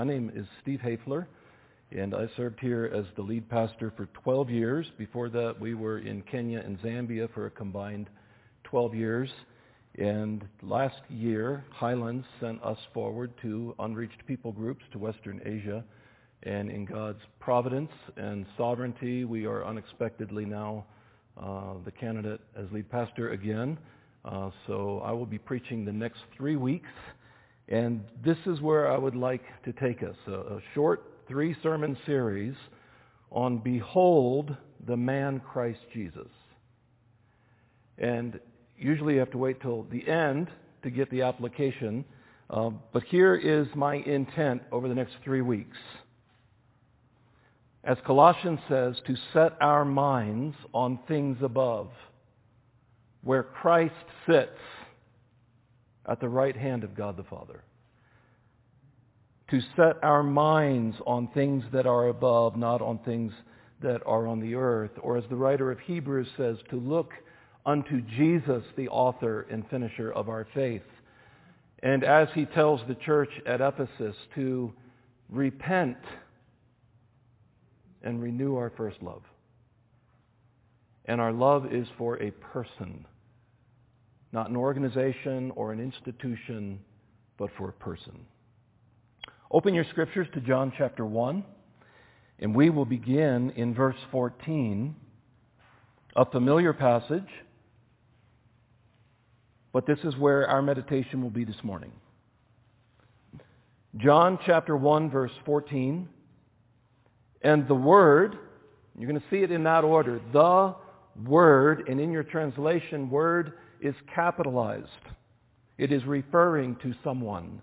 My name is Steve Hafler, and I served here as the lead pastor for 12 years. Before that, we were in Kenya and Zambia for a combined 12 years. And last year, Highlands sent us forward to unreached people groups to Western Asia. And in God's providence and sovereignty, we are unexpectedly now uh, the candidate as lead pastor again. Uh, so I will be preaching the next three weeks. And this is where I would like to take us a, a short three sermon series on Behold the man Christ Jesus. And usually you have to wait till the end to get the application. Uh, but here is my intent over the next three weeks. As Colossians says, to set our minds on things above, where Christ sits at the right hand of God the Father. To set our minds on things that are above, not on things that are on the earth. Or as the writer of Hebrews says, to look unto Jesus, the author and finisher of our faith. And as he tells the church at Ephesus to repent and renew our first love. And our love is for a person, not an organization or an institution, but for a person. Open your scriptures to John chapter 1, and we will begin in verse 14, a familiar passage, but this is where our meditation will be this morning. John chapter 1, verse 14. And the Word, you're going to see it in that order, the Word, and in your translation, Word is capitalized. It is referring to someone.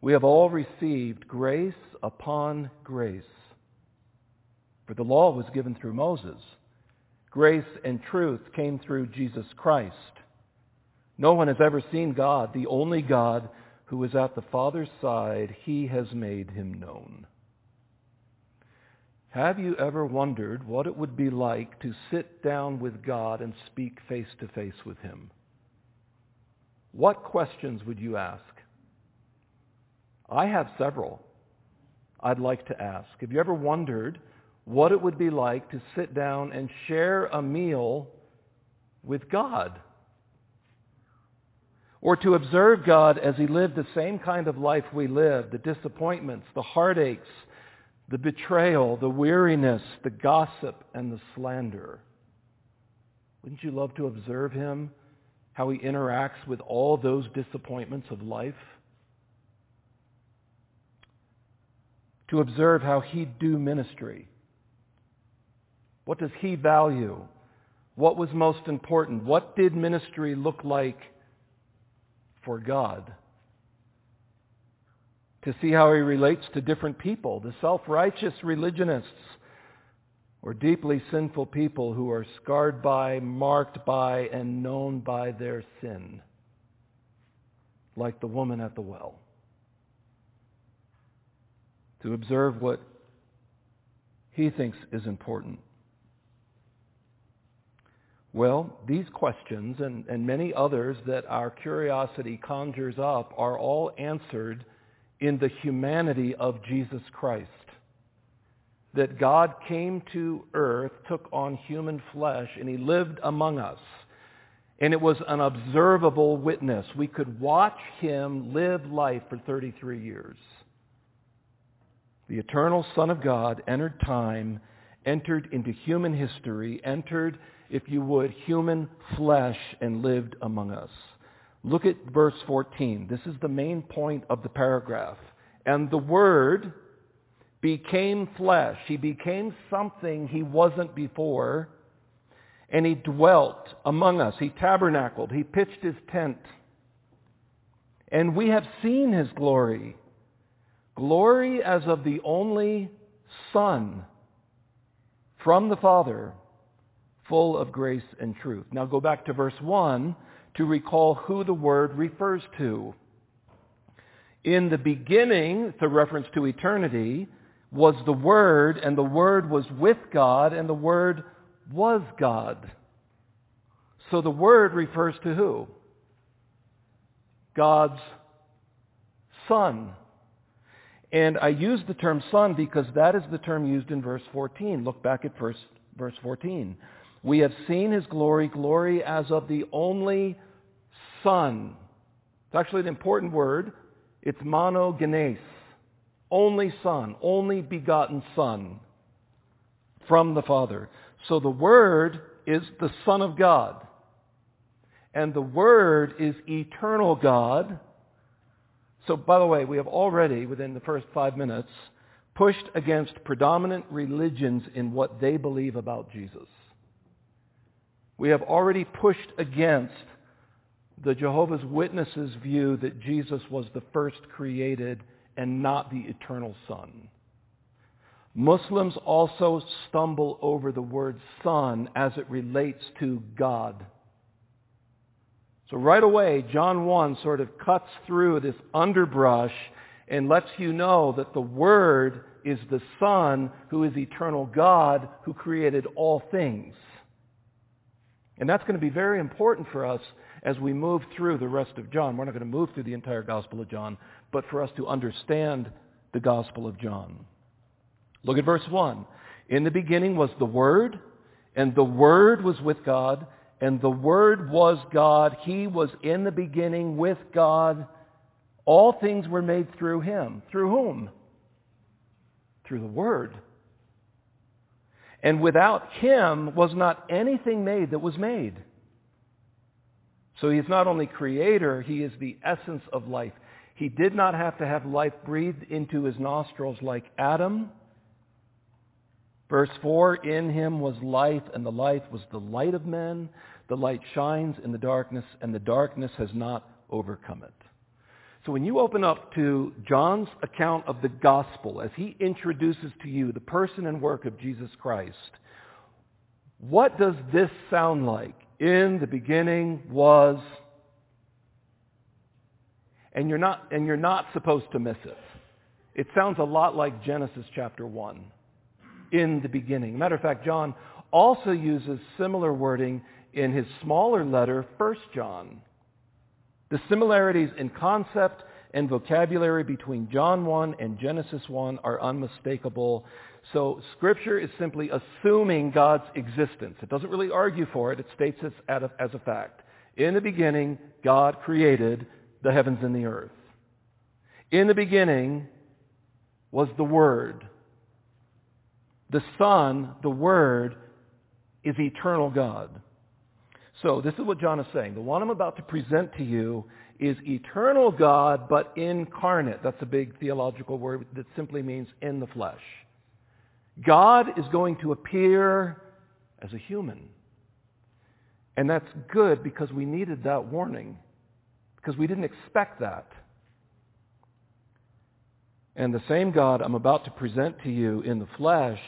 we have all received grace upon grace. For the law was given through Moses. Grace and truth came through Jesus Christ. No one has ever seen God, the only God who is at the Father's side. He has made him known. Have you ever wondered what it would be like to sit down with God and speak face to face with Him? What questions would you ask? I have several I'd like to ask. Have you ever wondered what it would be like to sit down and share a meal with God? Or to observe God as He lived the same kind of life we live, the disappointments, the heartaches, the betrayal, the weariness, the gossip, and the slander. Wouldn't you love to observe him, how he interacts with all those disappointments of life? To observe how he'd do ministry. What does he value? What was most important? What did ministry look like for God? to see how he relates to different people, the self-righteous religionists, or deeply sinful people who are scarred by, marked by, and known by their sin, like the woman at the well. To observe what he thinks is important. Well, these questions and, and many others that our curiosity conjures up are all answered in the humanity of Jesus Christ. That God came to earth, took on human flesh, and he lived among us. And it was an observable witness. We could watch him live life for 33 years. The eternal Son of God entered time, entered into human history, entered, if you would, human flesh, and lived among us. Look at verse 14. This is the main point of the paragraph. And the Word became flesh. He became something he wasn't before. And he dwelt among us. He tabernacled. He pitched his tent. And we have seen his glory. Glory as of the only Son from the Father, full of grace and truth. Now go back to verse 1 to recall who the Word refers to. In the beginning, the reference to eternity, was the Word, and the Word was with God, and the Word was God. So the Word refers to who? God's Son. And I use the term Son because that is the term used in verse 14. Look back at verse, verse 14. We have seen His glory, glory as of the only Son. It's actually an important word. It's monogenes. Only Son, only begotten Son from the Father. So the Word is the Son of God. And the Word is eternal God. So, by the way, we have already, within the first five minutes, pushed against predominant religions in what they believe about Jesus. We have already pushed against the Jehovah's Witnesses' view that Jesus was the first created and not the eternal Son. Muslims also stumble over the word Son as it relates to God. So right away, John 1 sort of cuts through this underbrush and lets you know that the Word is the Son who is eternal God who created all things. And that's going to be very important for us as we move through the rest of John. We're not going to move through the entire Gospel of John, but for us to understand the Gospel of John. Look at verse 1. In the beginning was the Word, and the Word was with God, and the Word was God. He was in the beginning with God. All things were made through Him. Through whom? Through the Word. And without Him was not anything made that was made. So He is not only creator, He is the essence of life. He did not have to have life breathed into His nostrils like Adam. Verse 4, in him was life, and the life was the light of men. The light shines in the darkness, and the darkness has not overcome it. So when you open up to John's account of the gospel, as he introduces to you the person and work of Jesus Christ, what does this sound like? In the beginning was, and you're not, and you're not supposed to miss it. It sounds a lot like Genesis chapter 1 in the beginning. Matter of fact, John also uses similar wording in his smaller letter, 1 John. The similarities in concept and vocabulary between John 1 and Genesis 1 are unmistakable. So Scripture is simply assuming God's existence. It doesn't really argue for it. It states it as a fact. In the beginning, God created the heavens and the earth. In the beginning was the Word. The Son, the Word, is eternal God. So this is what John is saying. The one I'm about to present to you is eternal God, but incarnate. That's a big theological word that simply means in the flesh. God is going to appear as a human. And that's good because we needed that warning, because we didn't expect that. And the same God I'm about to present to you in the flesh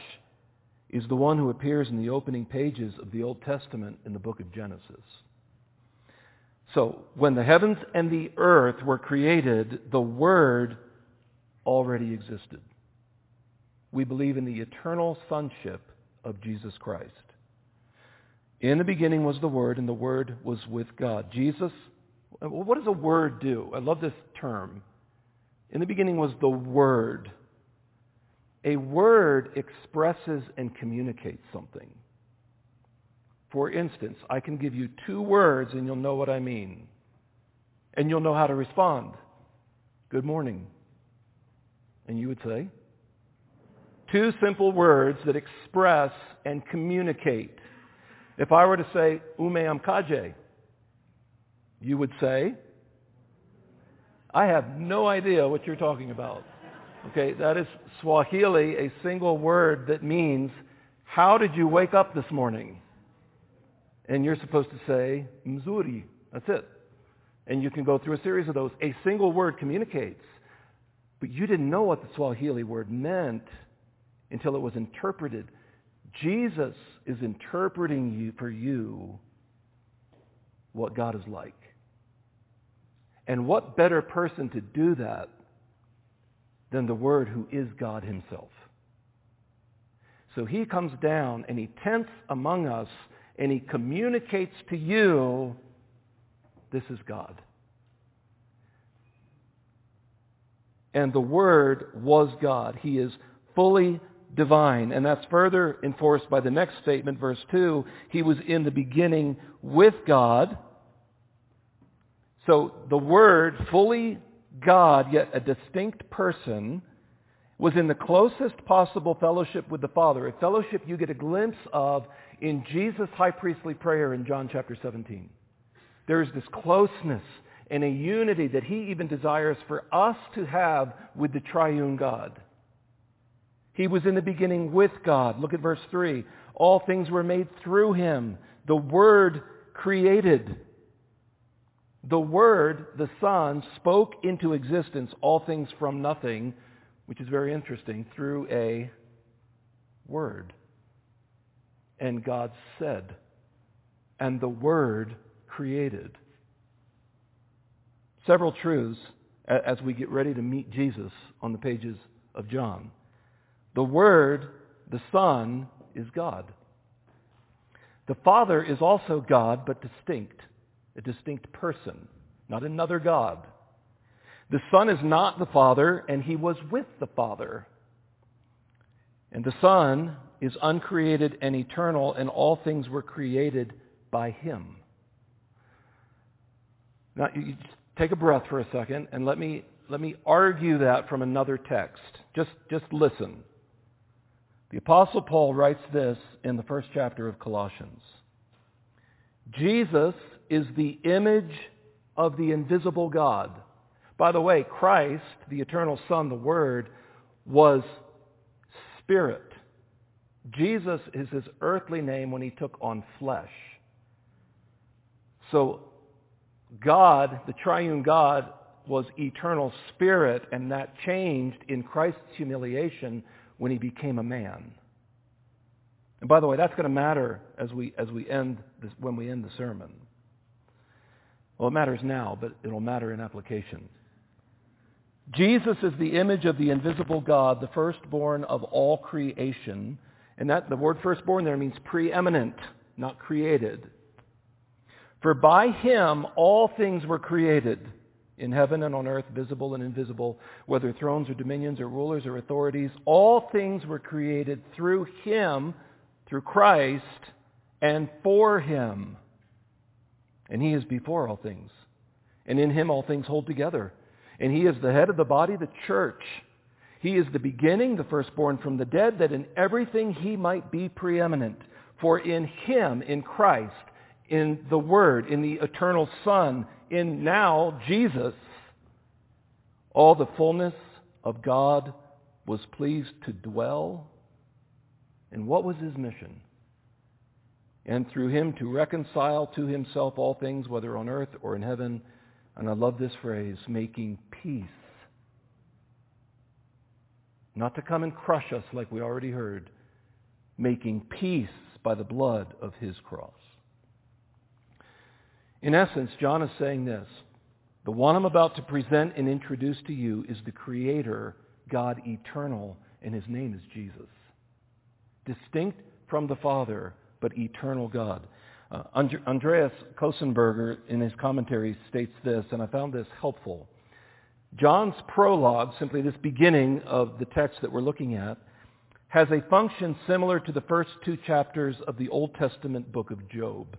is the one who appears in the opening pages of the Old Testament in the book of Genesis. So, when the heavens and the earth were created, the Word already existed. We believe in the eternal sonship of Jesus Christ. In the beginning was the Word, and the Word was with God. Jesus, what does a word do? I love this term. In the beginning was the Word. A word expresses and communicates something. For instance, I can give you two words and you'll know what I mean. And you'll know how to respond. Good morning. And you would say? Two simple words that express and communicate. If I were to say, Ume amkaje, you would say, I have no idea what you're talking about. Okay, that is Swahili, a single word that means, how did you wake up this morning? And you're supposed to say, mzuri. That's it. And you can go through a series of those. A single word communicates. But you didn't know what the Swahili word meant until it was interpreted. Jesus is interpreting you, for you what God is like. And what better person to do that than the Word who is God himself? So he comes down and he tents among us and he communicates to you, this is God. And the Word was God. He is fully divine. And that's further enforced by the next statement, verse 2. He was in the beginning with God. So the Word, fully God, yet a distinct person, was in the closest possible fellowship with the Father, a fellowship you get a glimpse of in Jesus' high priestly prayer in John chapter 17. There is this closeness and a unity that he even desires for us to have with the triune God. He was in the beginning with God. Look at verse 3. All things were made through him. The Word created. The Word, the Son, spoke into existence all things from nothing which is very interesting, through a word. And God said, and the word created. Several truths as we get ready to meet Jesus on the pages of John. The Word, the Son, is God. The Father is also God, but distinct, a distinct person, not another God. The Son is not the Father, and he was with the Father. And the Son is uncreated and eternal, and all things were created by him. Now, you take a breath for a second, and let me, let me argue that from another text. Just, just listen. The Apostle Paul writes this in the first chapter of Colossians. Jesus is the image of the invisible God by the way, Christ, the eternal Son, the Word, was Spirit. Jesus is his earthly name when he took on flesh. So God, the triune God, was eternal spirit, and that changed in Christ's humiliation when he became a man. And by the way, that's going to matter as we, as we end this, when we end the sermon. Well, it matters now, but it'll matter in application. Jesus is the image of the invisible God, the firstborn of all creation. And that the word firstborn there means preeminent, not created. For by him all things were created in heaven and on earth, visible and invisible, whether thrones or dominions or rulers or authorities. All things were created through him, through Christ, and for him. And he is before all things. And in him all things hold together. And he is the head of the body, the church. He is the beginning, the firstborn from the dead, that in everything he might be preeminent. For in him, in Christ, in the Word, in the eternal Son, in now Jesus, all the fullness of God was pleased to dwell. And what was his mission? And through him to reconcile to himself all things, whether on earth or in heaven, and I love this phrase, making peace. Not to come and crush us like we already heard, making peace by the blood of his cross. In essence, John is saying this. The one I'm about to present and introduce to you is the Creator, God eternal, and his name is Jesus. Distinct from the Father, but eternal God. Uh, Andreas Köstenberger in his commentary, states this, and I found this helpful. John's prologue, simply this beginning of the text that we're looking at, has a function similar to the first two chapters of the Old Testament book of Job.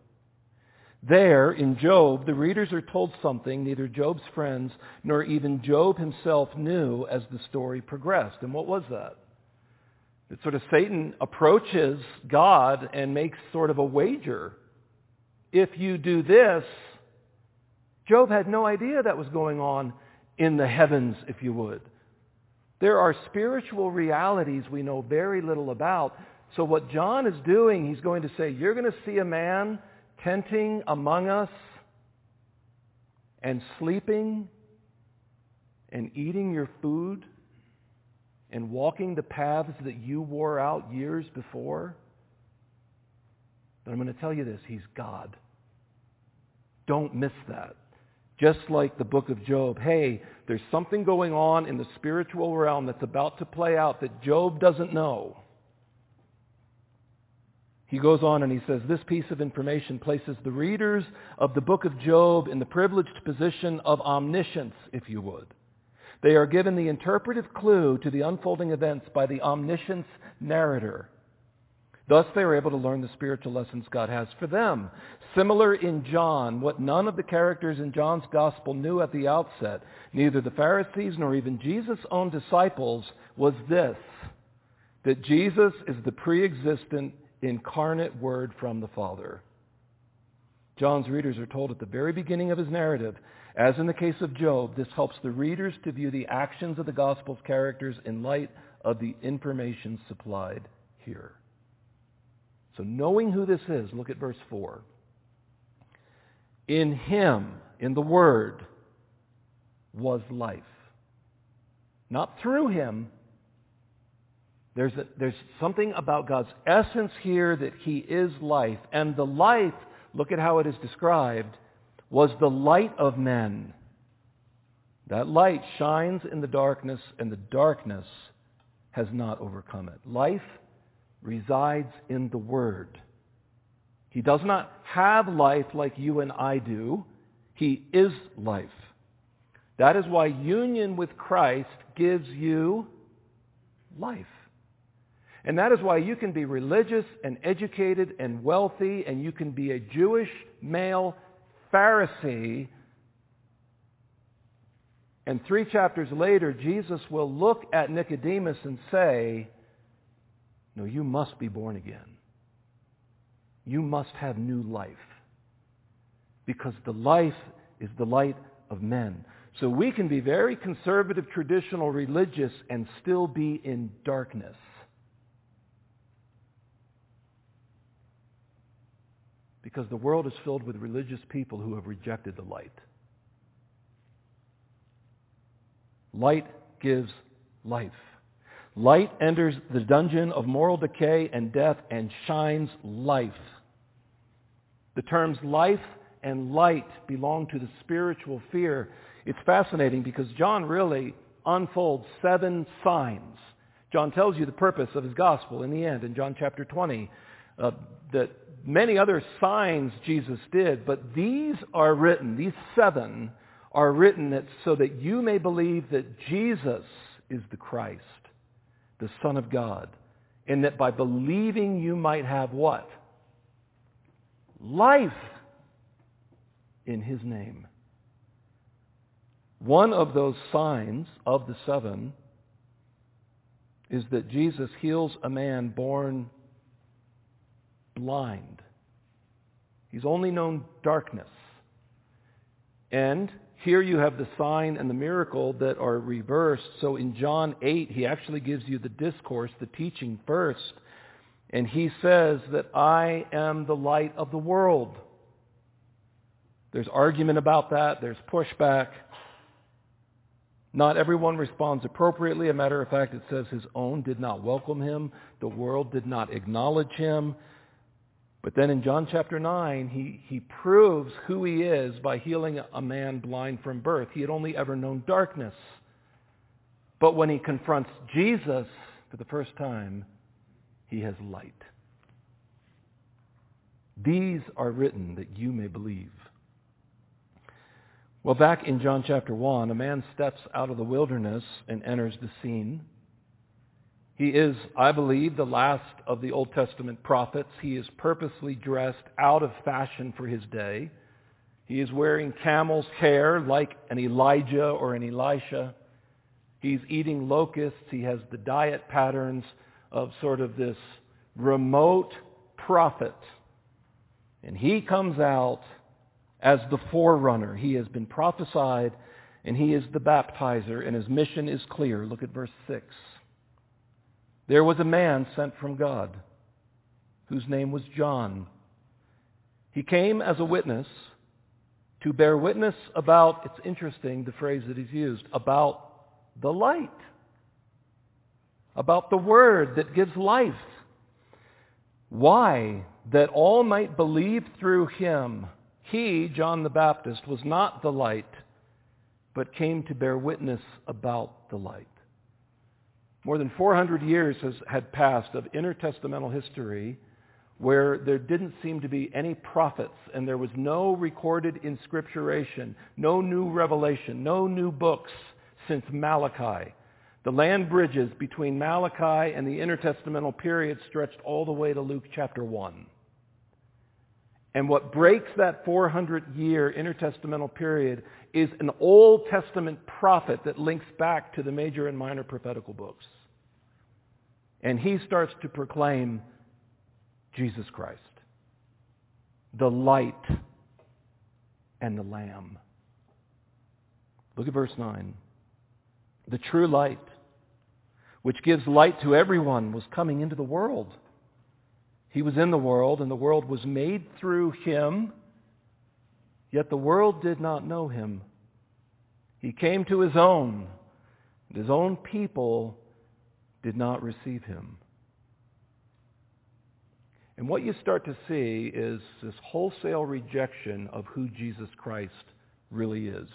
There, in Job, the readers are told something neither Job's friends nor even Job himself knew as the story progressed. And what was that? That sort of Satan approaches God and makes sort of a wager if you do this, Job had no idea that was going on in the heavens, if you would. There are spiritual realities we know very little about. So what John is doing, he's going to say, you're going to see a man tenting among us and sleeping and eating your food and walking the paths that you wore out years before? But I'm going to tell you this, he's God. Don't miss that. Just like the book of Job, hey, there's something going on in the spiritual realm that's about to play out that Job doesn't know. He goes on and he says, this piece of information places the readers of the book of Job in the privileged position of omniscience, if you would. They are given the interpretive clue to the unfolding events by the omniscience narrator. Thus they are able to learn the spiritual lessons God has for them. Similar in John, what none of the characters in John's gospel knew at the outset, neither the Pharisees nor even Jesus' own disciples, was this, that Jesus is the pre-existent incarnate word from the Father. John's readers are told at the very beginning of his narrative, as in the case of Job, this helps the readers to view the actions of the gospel's characters in light of the information supplied here. So knowing who this is, look at verse 4. In him, in the Word, was life. Not through him. There's, a, there's something about God's essence here that he is life. And the life, look at how it is described, was the light of men. That light shines in the darkness, and the darkness has not overcome it. Life resides in the Word. He does not have life like you and I do. He is life. That is why union with Christ gives you life. And that is why you can be religious and educated and wealthy and you can be a Jewish male Pharisee. And three chapters later, Jesus will look at Nicodemus and say, no, you must be born again. You must have new life. Because the life is the light of men. So we can be very conservative, traditional, religious, and still be in darkness. Because the world is filled with religious people who have rejected the light. Light gives life. Light enters the dungeon of moral decay and death and shines life. The terms life and light belong to the spiritual fear. It's fascinating because John really unfolds seven signs. John tells you the purpose of his gospel in the end in John chapter 20. Uh, that many other signs Jesus did, but these are written, these seven are written that, so that you may believe that Jesus is the Christ the Son of God, and that by believing you might have what? Life in His name. One of those signs of the seven is that Jesus heals a man born blind. He's only known darkness. And here you have the sign and the miracle that are reversed. So in John 8, he actually gives you the discourse, the teaching first. And he says that I am the light of the world. There's argument about that. There's pushback. Not everyone responds appropriately. A matter of fact, it says his own did not welcome him. The world did not acknowledge him. But then in John chapter 9, he, he proves who he is by healing a man blind from birth. He had only ever known darkness. But when he confronts Jesus for the first time, he has light. These are written that you may believe. Well, back in John chapter 1, a man steps out of the wilderness and enters the scene. He is, I believe, the last of the Old Testament prophets. He is purposely dressed out of fashion for his day. He is wearing camel's hair like an Elijah or an Elisha. He's eating locusts. He has the diet patterns of sort of this remote prophet. And he comes out as the forerunner. He has been prophesied and he is the baptizer and his mission is clear. Look at verse 6. There was a man sent from God whose name was John. He came as a witness to bear witness about, it's interesting the phrase that he's used, about the light. about the Word that gives life. Why? That all might believe through him. He, John the Baptist, was not the light, but came to bear witness about the light. More than 400 years has, had passed of intertestamental history where there didn't seem to be any prophets and there was no recorded inscripturation, no new revelation, no new books since Malachi. The land bridges between Malachi and the intertestamental period stretched all the way to Luke chapter 1. And what breaks that 400 year intertestamental period is an Old Testament prophet that links back to the major and minor prophetical books. And he starts to proclaim Jesus Christ, the light and the Lamb. Look at verse 9. The true light, which gives light to everyone, was coming into the world. He was in the world, and the world was made through him, yet the world did not know him. He came to his own, and his own people did not receive him. And what you start to see is this wholesale rejection of who Jesus Christ really is.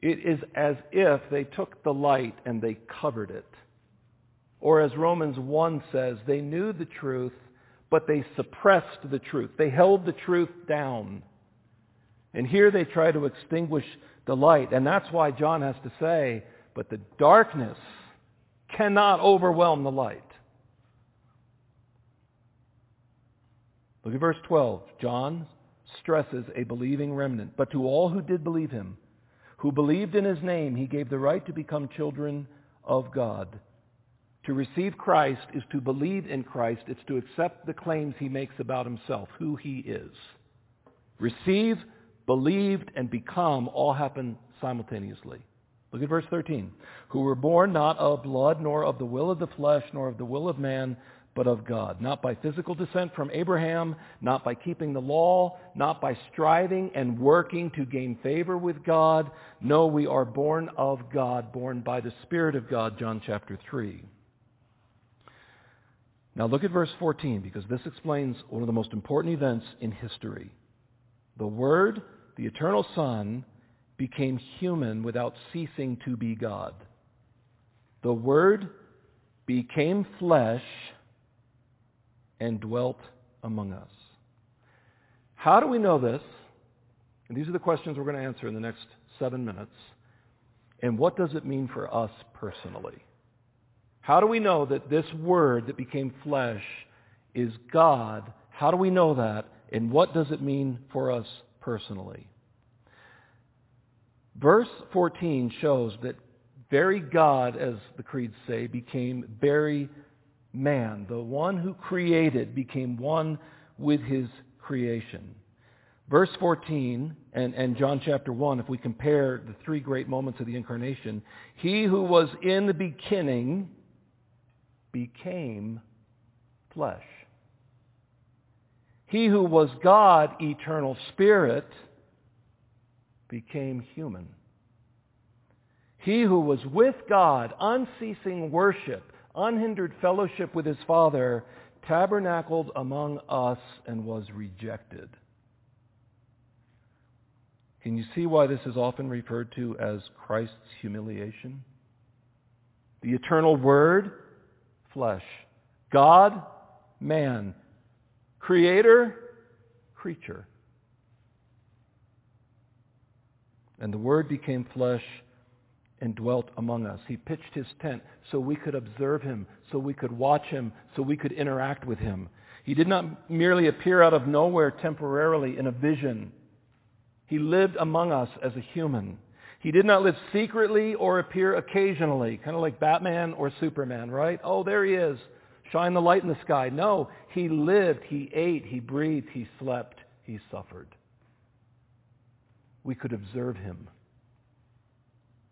It is as if they took the light and they covered it. Or as Romans 1 says, they knew the truth, but they suppressed the truth. They held the truth down. And here they try to extinguish the light. And that's why John has to say, but the darkness cannot overwhelm the light. Look at verse 12. John stresses a believing remnant. But to all who did believe him, who believed in his name, he gave the right to become children of God. To receive Christ is to believe in Christ. It's to accept the claims he makes about himself, who he is. Receive, believed, and become all happen simultaneously. Look at verse 13. Who were born not of blood, nor of the will of the flesh, nor of the will of man, but of God. Not by physical descent from Abraham, not by keeping the law, not by striving and working to gain favor with God. No, we are born of God, born by the Spirit of God, John chapter 3. Now look at verse 14, because this explains one of the most important events in history. The Word, the eternal Son, became human without ceasing to be God. The Word became flesh and dwelt among us. How do we know this? And these are the questions we're going to answer in the next seven minutes. And what does it mean for us personally? How do we know that this Word that became flesh is God? How do we know that? And what does it mean for us personally? Verse 14 shows that very God, as the creeds say, became very man. The one who created became one with his creation. Verse 14 and, and John chapter 1, if we compare the three great moments of the incarnation, he who was in the beginning became flesh. He who was God, eternal spirit, became human. He who was with God, unceasing worship, unhindered fellowship with his Father, tabernacled among us and was rejected. Can you see why this is often referred to as Christ's humiliation? The eternal Word, flesh. God, man. Creator, creature. And the Word became flesh and dwelt among us. He pitched his tent so we could observe him, so we could watch him, so we could interact with him. He did not merely appear out of nowhere temporarily in a vision. He lived among us as a human. He did not live secretly or appear occasionally, kind of like Batman or Superman, right? Oh, there he is. Shine the light in the sky. No, he lived, he ate, he breathed, he slept, he suffered. We could observe him.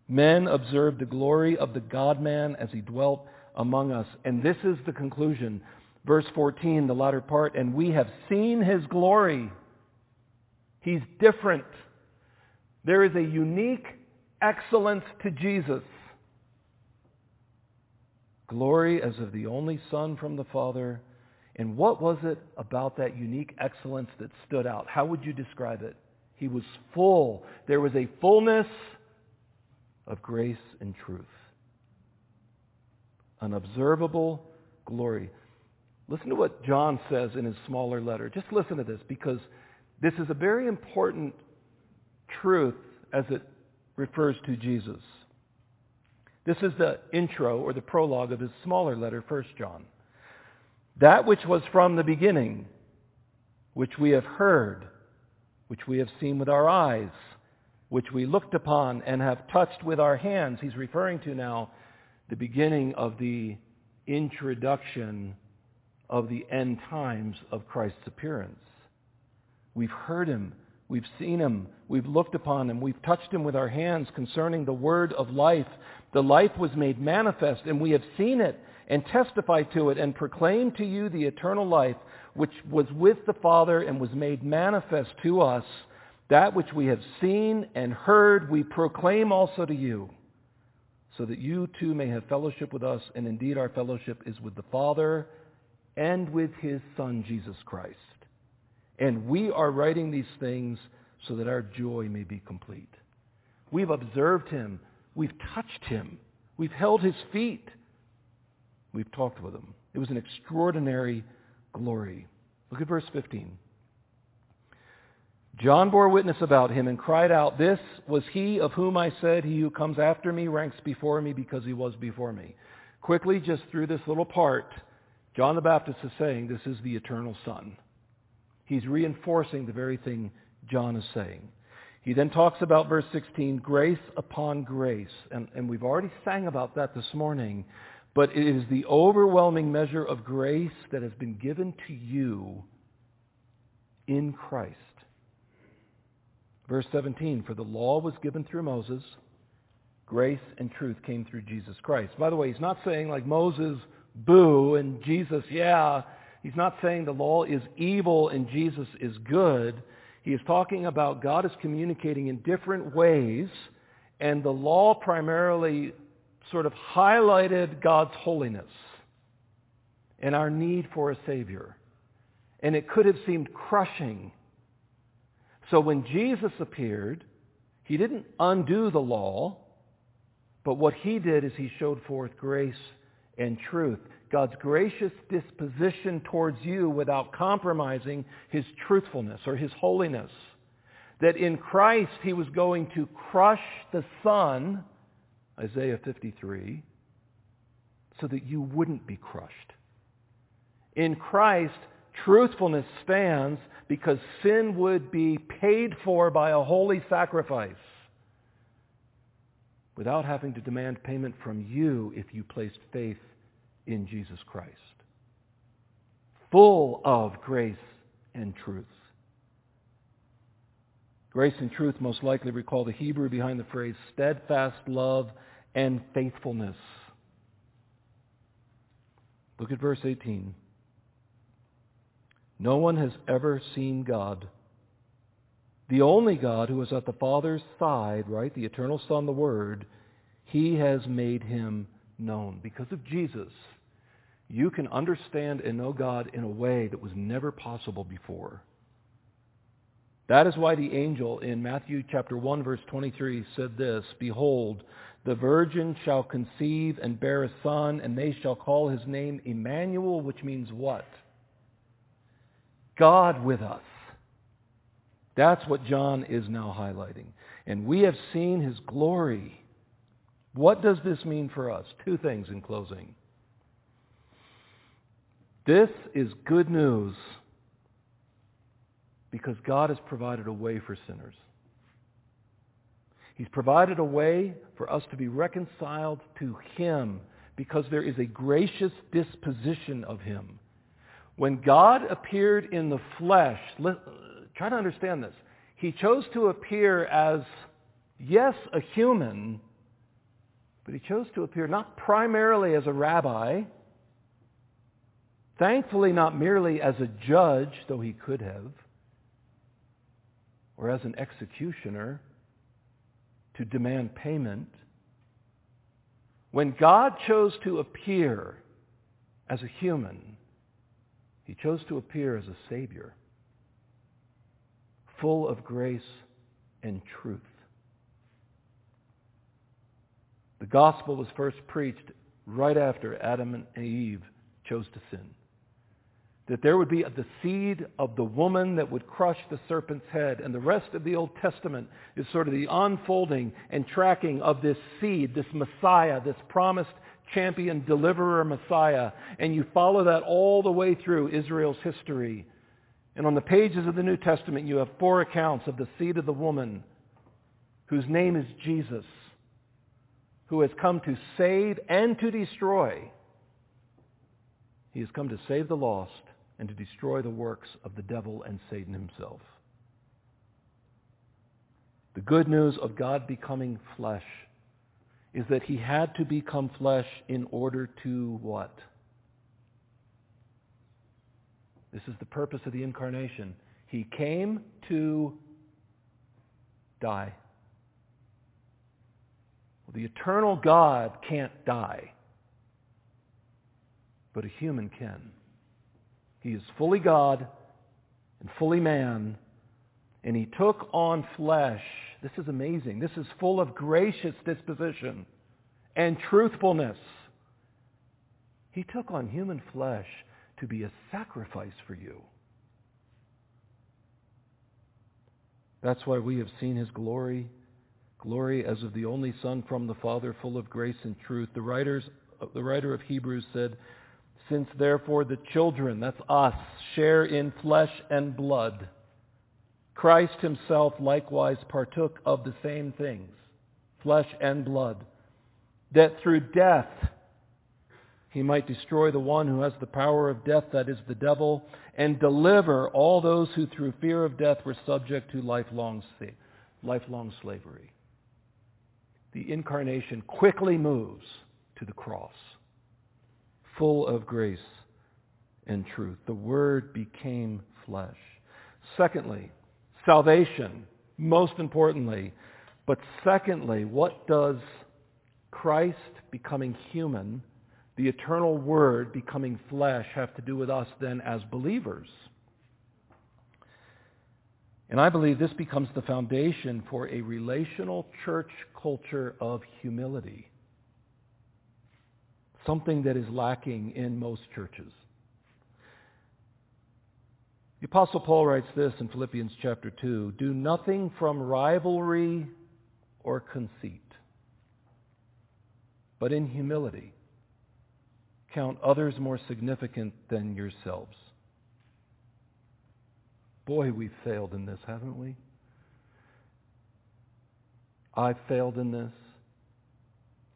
Men observed the glory of the God-man as he dwelt among us. And this is the conclusion. Verse 14, the latter part, and we have seen his glory. He's different. There is a unique excellence to Jesus. glory as of the only Son from the Father. And what was it about that unique excellence that stood out? How would you describe it? He was full. There was a fullness of grace and truth. An observable glory. Listen to what John says in his smaller letter. Just listen to this because this is a very important truth as it refers to Jesus. This is the intro or the prologue of his smaller letter, 1 John. That which was from the beginning, which we have heard, which we have seen with our eyes, which we looked upon and have touched with our hands. He's referring to now the beginning of the introduction of the end times of Christ's appearance. We've heard him. We've seen him. We've looked upon him. We've touched him with our hands concerning the word of life. The life was made manifest, and we have seen it and testified to it and proclaimed to you the eternal life which was with the Father and was made manifest to us. That which we have seen and heard we proclaim also to you, so that you too may have fellowship with us, and indeed our fellowship is with the Father and with his Son, Jesus Christ. And we are writing these things so that our joy may be complete. We've observed him. We've touched him. We've held his feet. We've talked with him. It was an extraordinary glory. Look at verse 15. John bore witness about him and cried out, This was he of whom I said, He who comes after me ranks before me because he was before me. Quickly, just through this little part, John the Baptist is saying, This is the eternal Son. He's reinforcing the very thing John is saying. He then talks about verse 16, grace upon grace. And, and we've already sang about that this morning. But it is the overwhelming measure of grace that has been given to you in Christ. Verse 17, for the law was given through Moses, grace and truth came through Jesus Christ. By the way, he's not saying like Moses, boo, and Jesus, yeah. He's not saying the law is evil and Jesus is good. He is talking about God is communicating in different ways, and the law primarily sort of highlighted God's holiness and our need for a Savior. And it could have seemed crushing. So when Jesus appeared, he didn't undo the law, but what he did is he showed forth grace and truth. God's gracious disposition towards you without compromising his truthfulness or his holiness. That in Christ he was going to crush the Son Isaiah 53, so that you wouldn't be crushed. In Christ, truthfulness stands because sin would be paid for by a holy sacrifice without having to demand payment from you if you placed faith in Jesus Christ. Full of grace and truth. Grace and truth most likely recall the Hebrew behind the phrase steadfast love and faithfulness. Look at verse 18. No one has ever seen God. The only God who is at the Father's side, right, the eternal Son, the Word, he has made him known. Because of Jesus, you can understand and know God in a way that was never possible before. That is why the angel in Matthew chapter 1 verse 23 said this, Behold, the virgin shall conceive and bear a son, and they shall call his name Emmanuel, which means what? God with us. That's what John is now highlighting. And we have seen his glory. What does this mean for us? Two things in closing. This is good news because God has provided a way for sinners. He's provided a way for us to be reconciled to Him because there is a gracious disposition of Him. When God appeared in the flesh, try to understand this. He chose to appear as, yes, a human, but he chose to appear not primarily as a rabbi, thankfully not merely as a judge, though he could have, or as an executioner, to demand payment. When God chose to appear as a human, he chose to appear as a Savior, full of grace and truth. The gospel was first preached right after Adam and Eve chose to sin. That there would be the seed of the woman that would crush the serpent's head. And the rest of the Old Testament is sort of the unfolding and tracking of this seed, this Messiah, this promised champion, deliverer, Messiah. And you follow that all the way through Israel's history. And on the pages of the New Testament, you have four accounts of the seed of the woman whose name is Jesus who has come to save and to destroy. He has come to save the lost and to destroy the works of the devil and Satan himself. The good news of God becoming flesh is that he had to become flesh in order to what? This is the purpose of the incarnation. He came to die. Well, the eternal God can't die, but a human can. He is fully God and fully man, and he took on flesh. This is amazing. This is full of gracious disposition and truthfulness. He took on human flesh to be a sacrifice for you. That's why we have seen his glory glory as of the only Son from the Father, full of grace and truth. The, writers, the writer of Hebrews said, Since therefore the children, that's us, share in flesh and blood, Christ himself likewise partook of the same things, flesh and blood, that through death he might destroy the one who has the power of death, that is the devil, and deliver all those who through fear of death were subject to lifelong, lifelong slavery. The incarnation quickly moves to the cross, full of grace and truth. The Word became flesh. Secondly, salvation, most importantly. But secondly, what does Christ becoming human, the eternal Word becoming flesh, have to do with us then as believers? And I believe this becomes the foundation for a relational church culture of humility, something that is lacking in most churches. The Apostle Paul writes this in Philippians chapter 2 Do nothing from rivalry or conceit, but in humility count others more significant than yourselves. Boy, we've failed in this, haven't we? I've failed in this.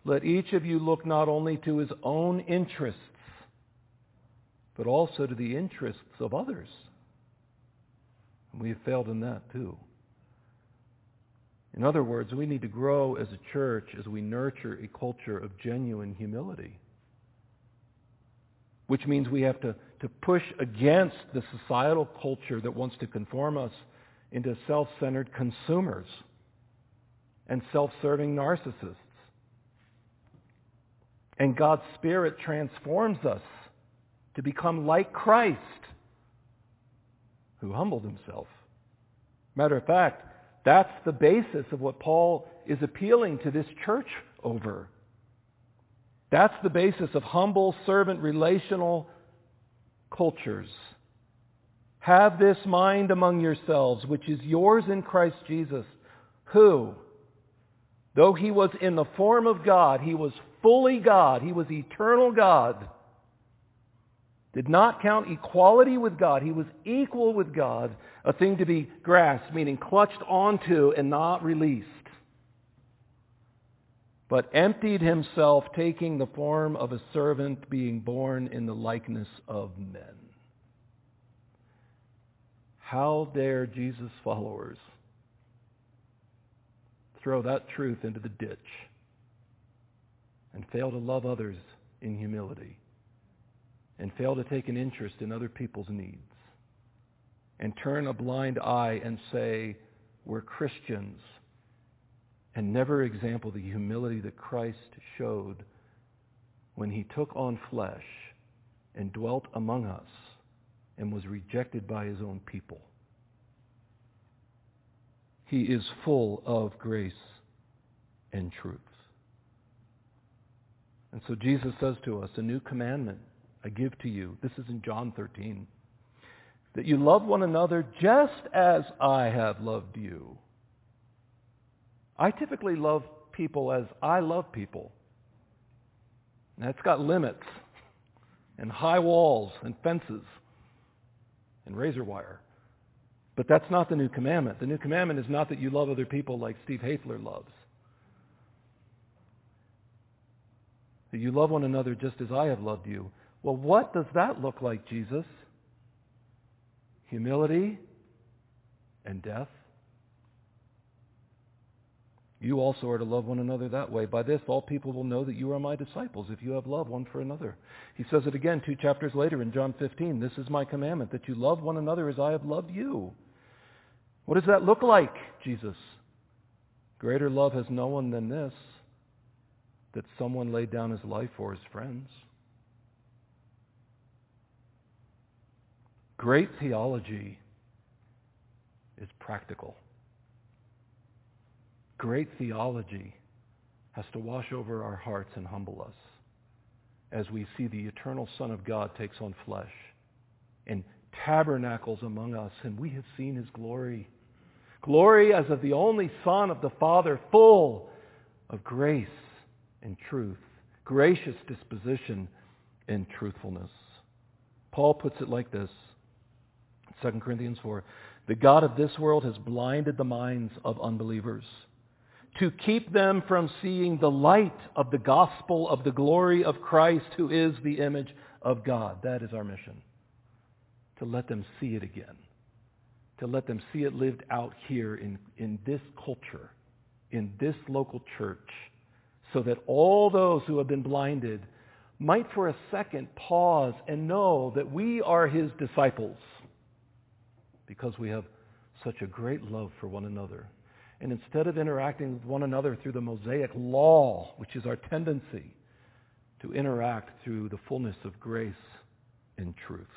Let each of you look not only to his own interests, but also to the interests of others. And we have failed in that too. In other words, we need to grow as a church as we nurture a culture of genuine humility which means we have to, to push against the societal culture that wants to conform us into self-centered consumers and self-serving narcissists. And God's Spirit transforms us to become like Christ, who humbled himself. Matter of fact, that's the basis of what Paul is appealing to this church over. That's the basis of humble servant relational cultures. Have this mind among yourselves, which is yours in Christ Jesus, who, though he was in the form of God, he was fully God, he was eternal God, did not count equality with God. He was equal with God, a thing to be grasped, meaning clutched onto and not released but emptied himself, taking the form of a servant, being born in the likeness of men. How dare Jesus' followers throw that truth into the ditch and fail to love others in humility and fail to take an interest in other people's needs and turn a blind eye and say, we're Christians and never example the humility that Christ showed when he took on flesh and dwelt among us and was rejected by his own people. He is full of grace and truth. And so Jesus says to us, a new commandment I give to you. This is in John 13. That you love one another just as I have loved you. I typically love people as I love people. And that's got limits and high walls and fences and razor wire. But that's not the new commandment. The new commandment is not that you love other people like Steve Haefler loves. That you love one another just as I have loved you. Well, what does that look like, Jesus? Humility and death. You also are to love one another that way. By this, all people will know that you are my disciples if you have love one for another. He says it again two chapters later in John 15. This is my commandment, that you love one another as I have loved you. What does that look like, Jesus? Greater love has no one than this, that someone laid down his life for his friends. Great theology is practical. Great theology has to wash over our hearts and humble us as we see the eternal Son of God takes on flesh and tabernacles among us, and we have seen his glory. Glory as of the only Son of the Father, full of grace and truth, gracious disposition and truthfulness. Paul puts it like this 2 Corinthians 4 The God of this world has blinded the minds of unbelievers to keep them from seeing the light of the gospel of the glory of Christ, who is the image of God. That is our mission. To let them see it again. To let them see it lived out here in, in this culture, in this local church, so that all those who have been blinded might for a second pause and know that we are his disciples because we have such a great love for one another. And instead of interacting with one another through the Mosaic law, which is our tendency, to interact through the fullness of grace and truth.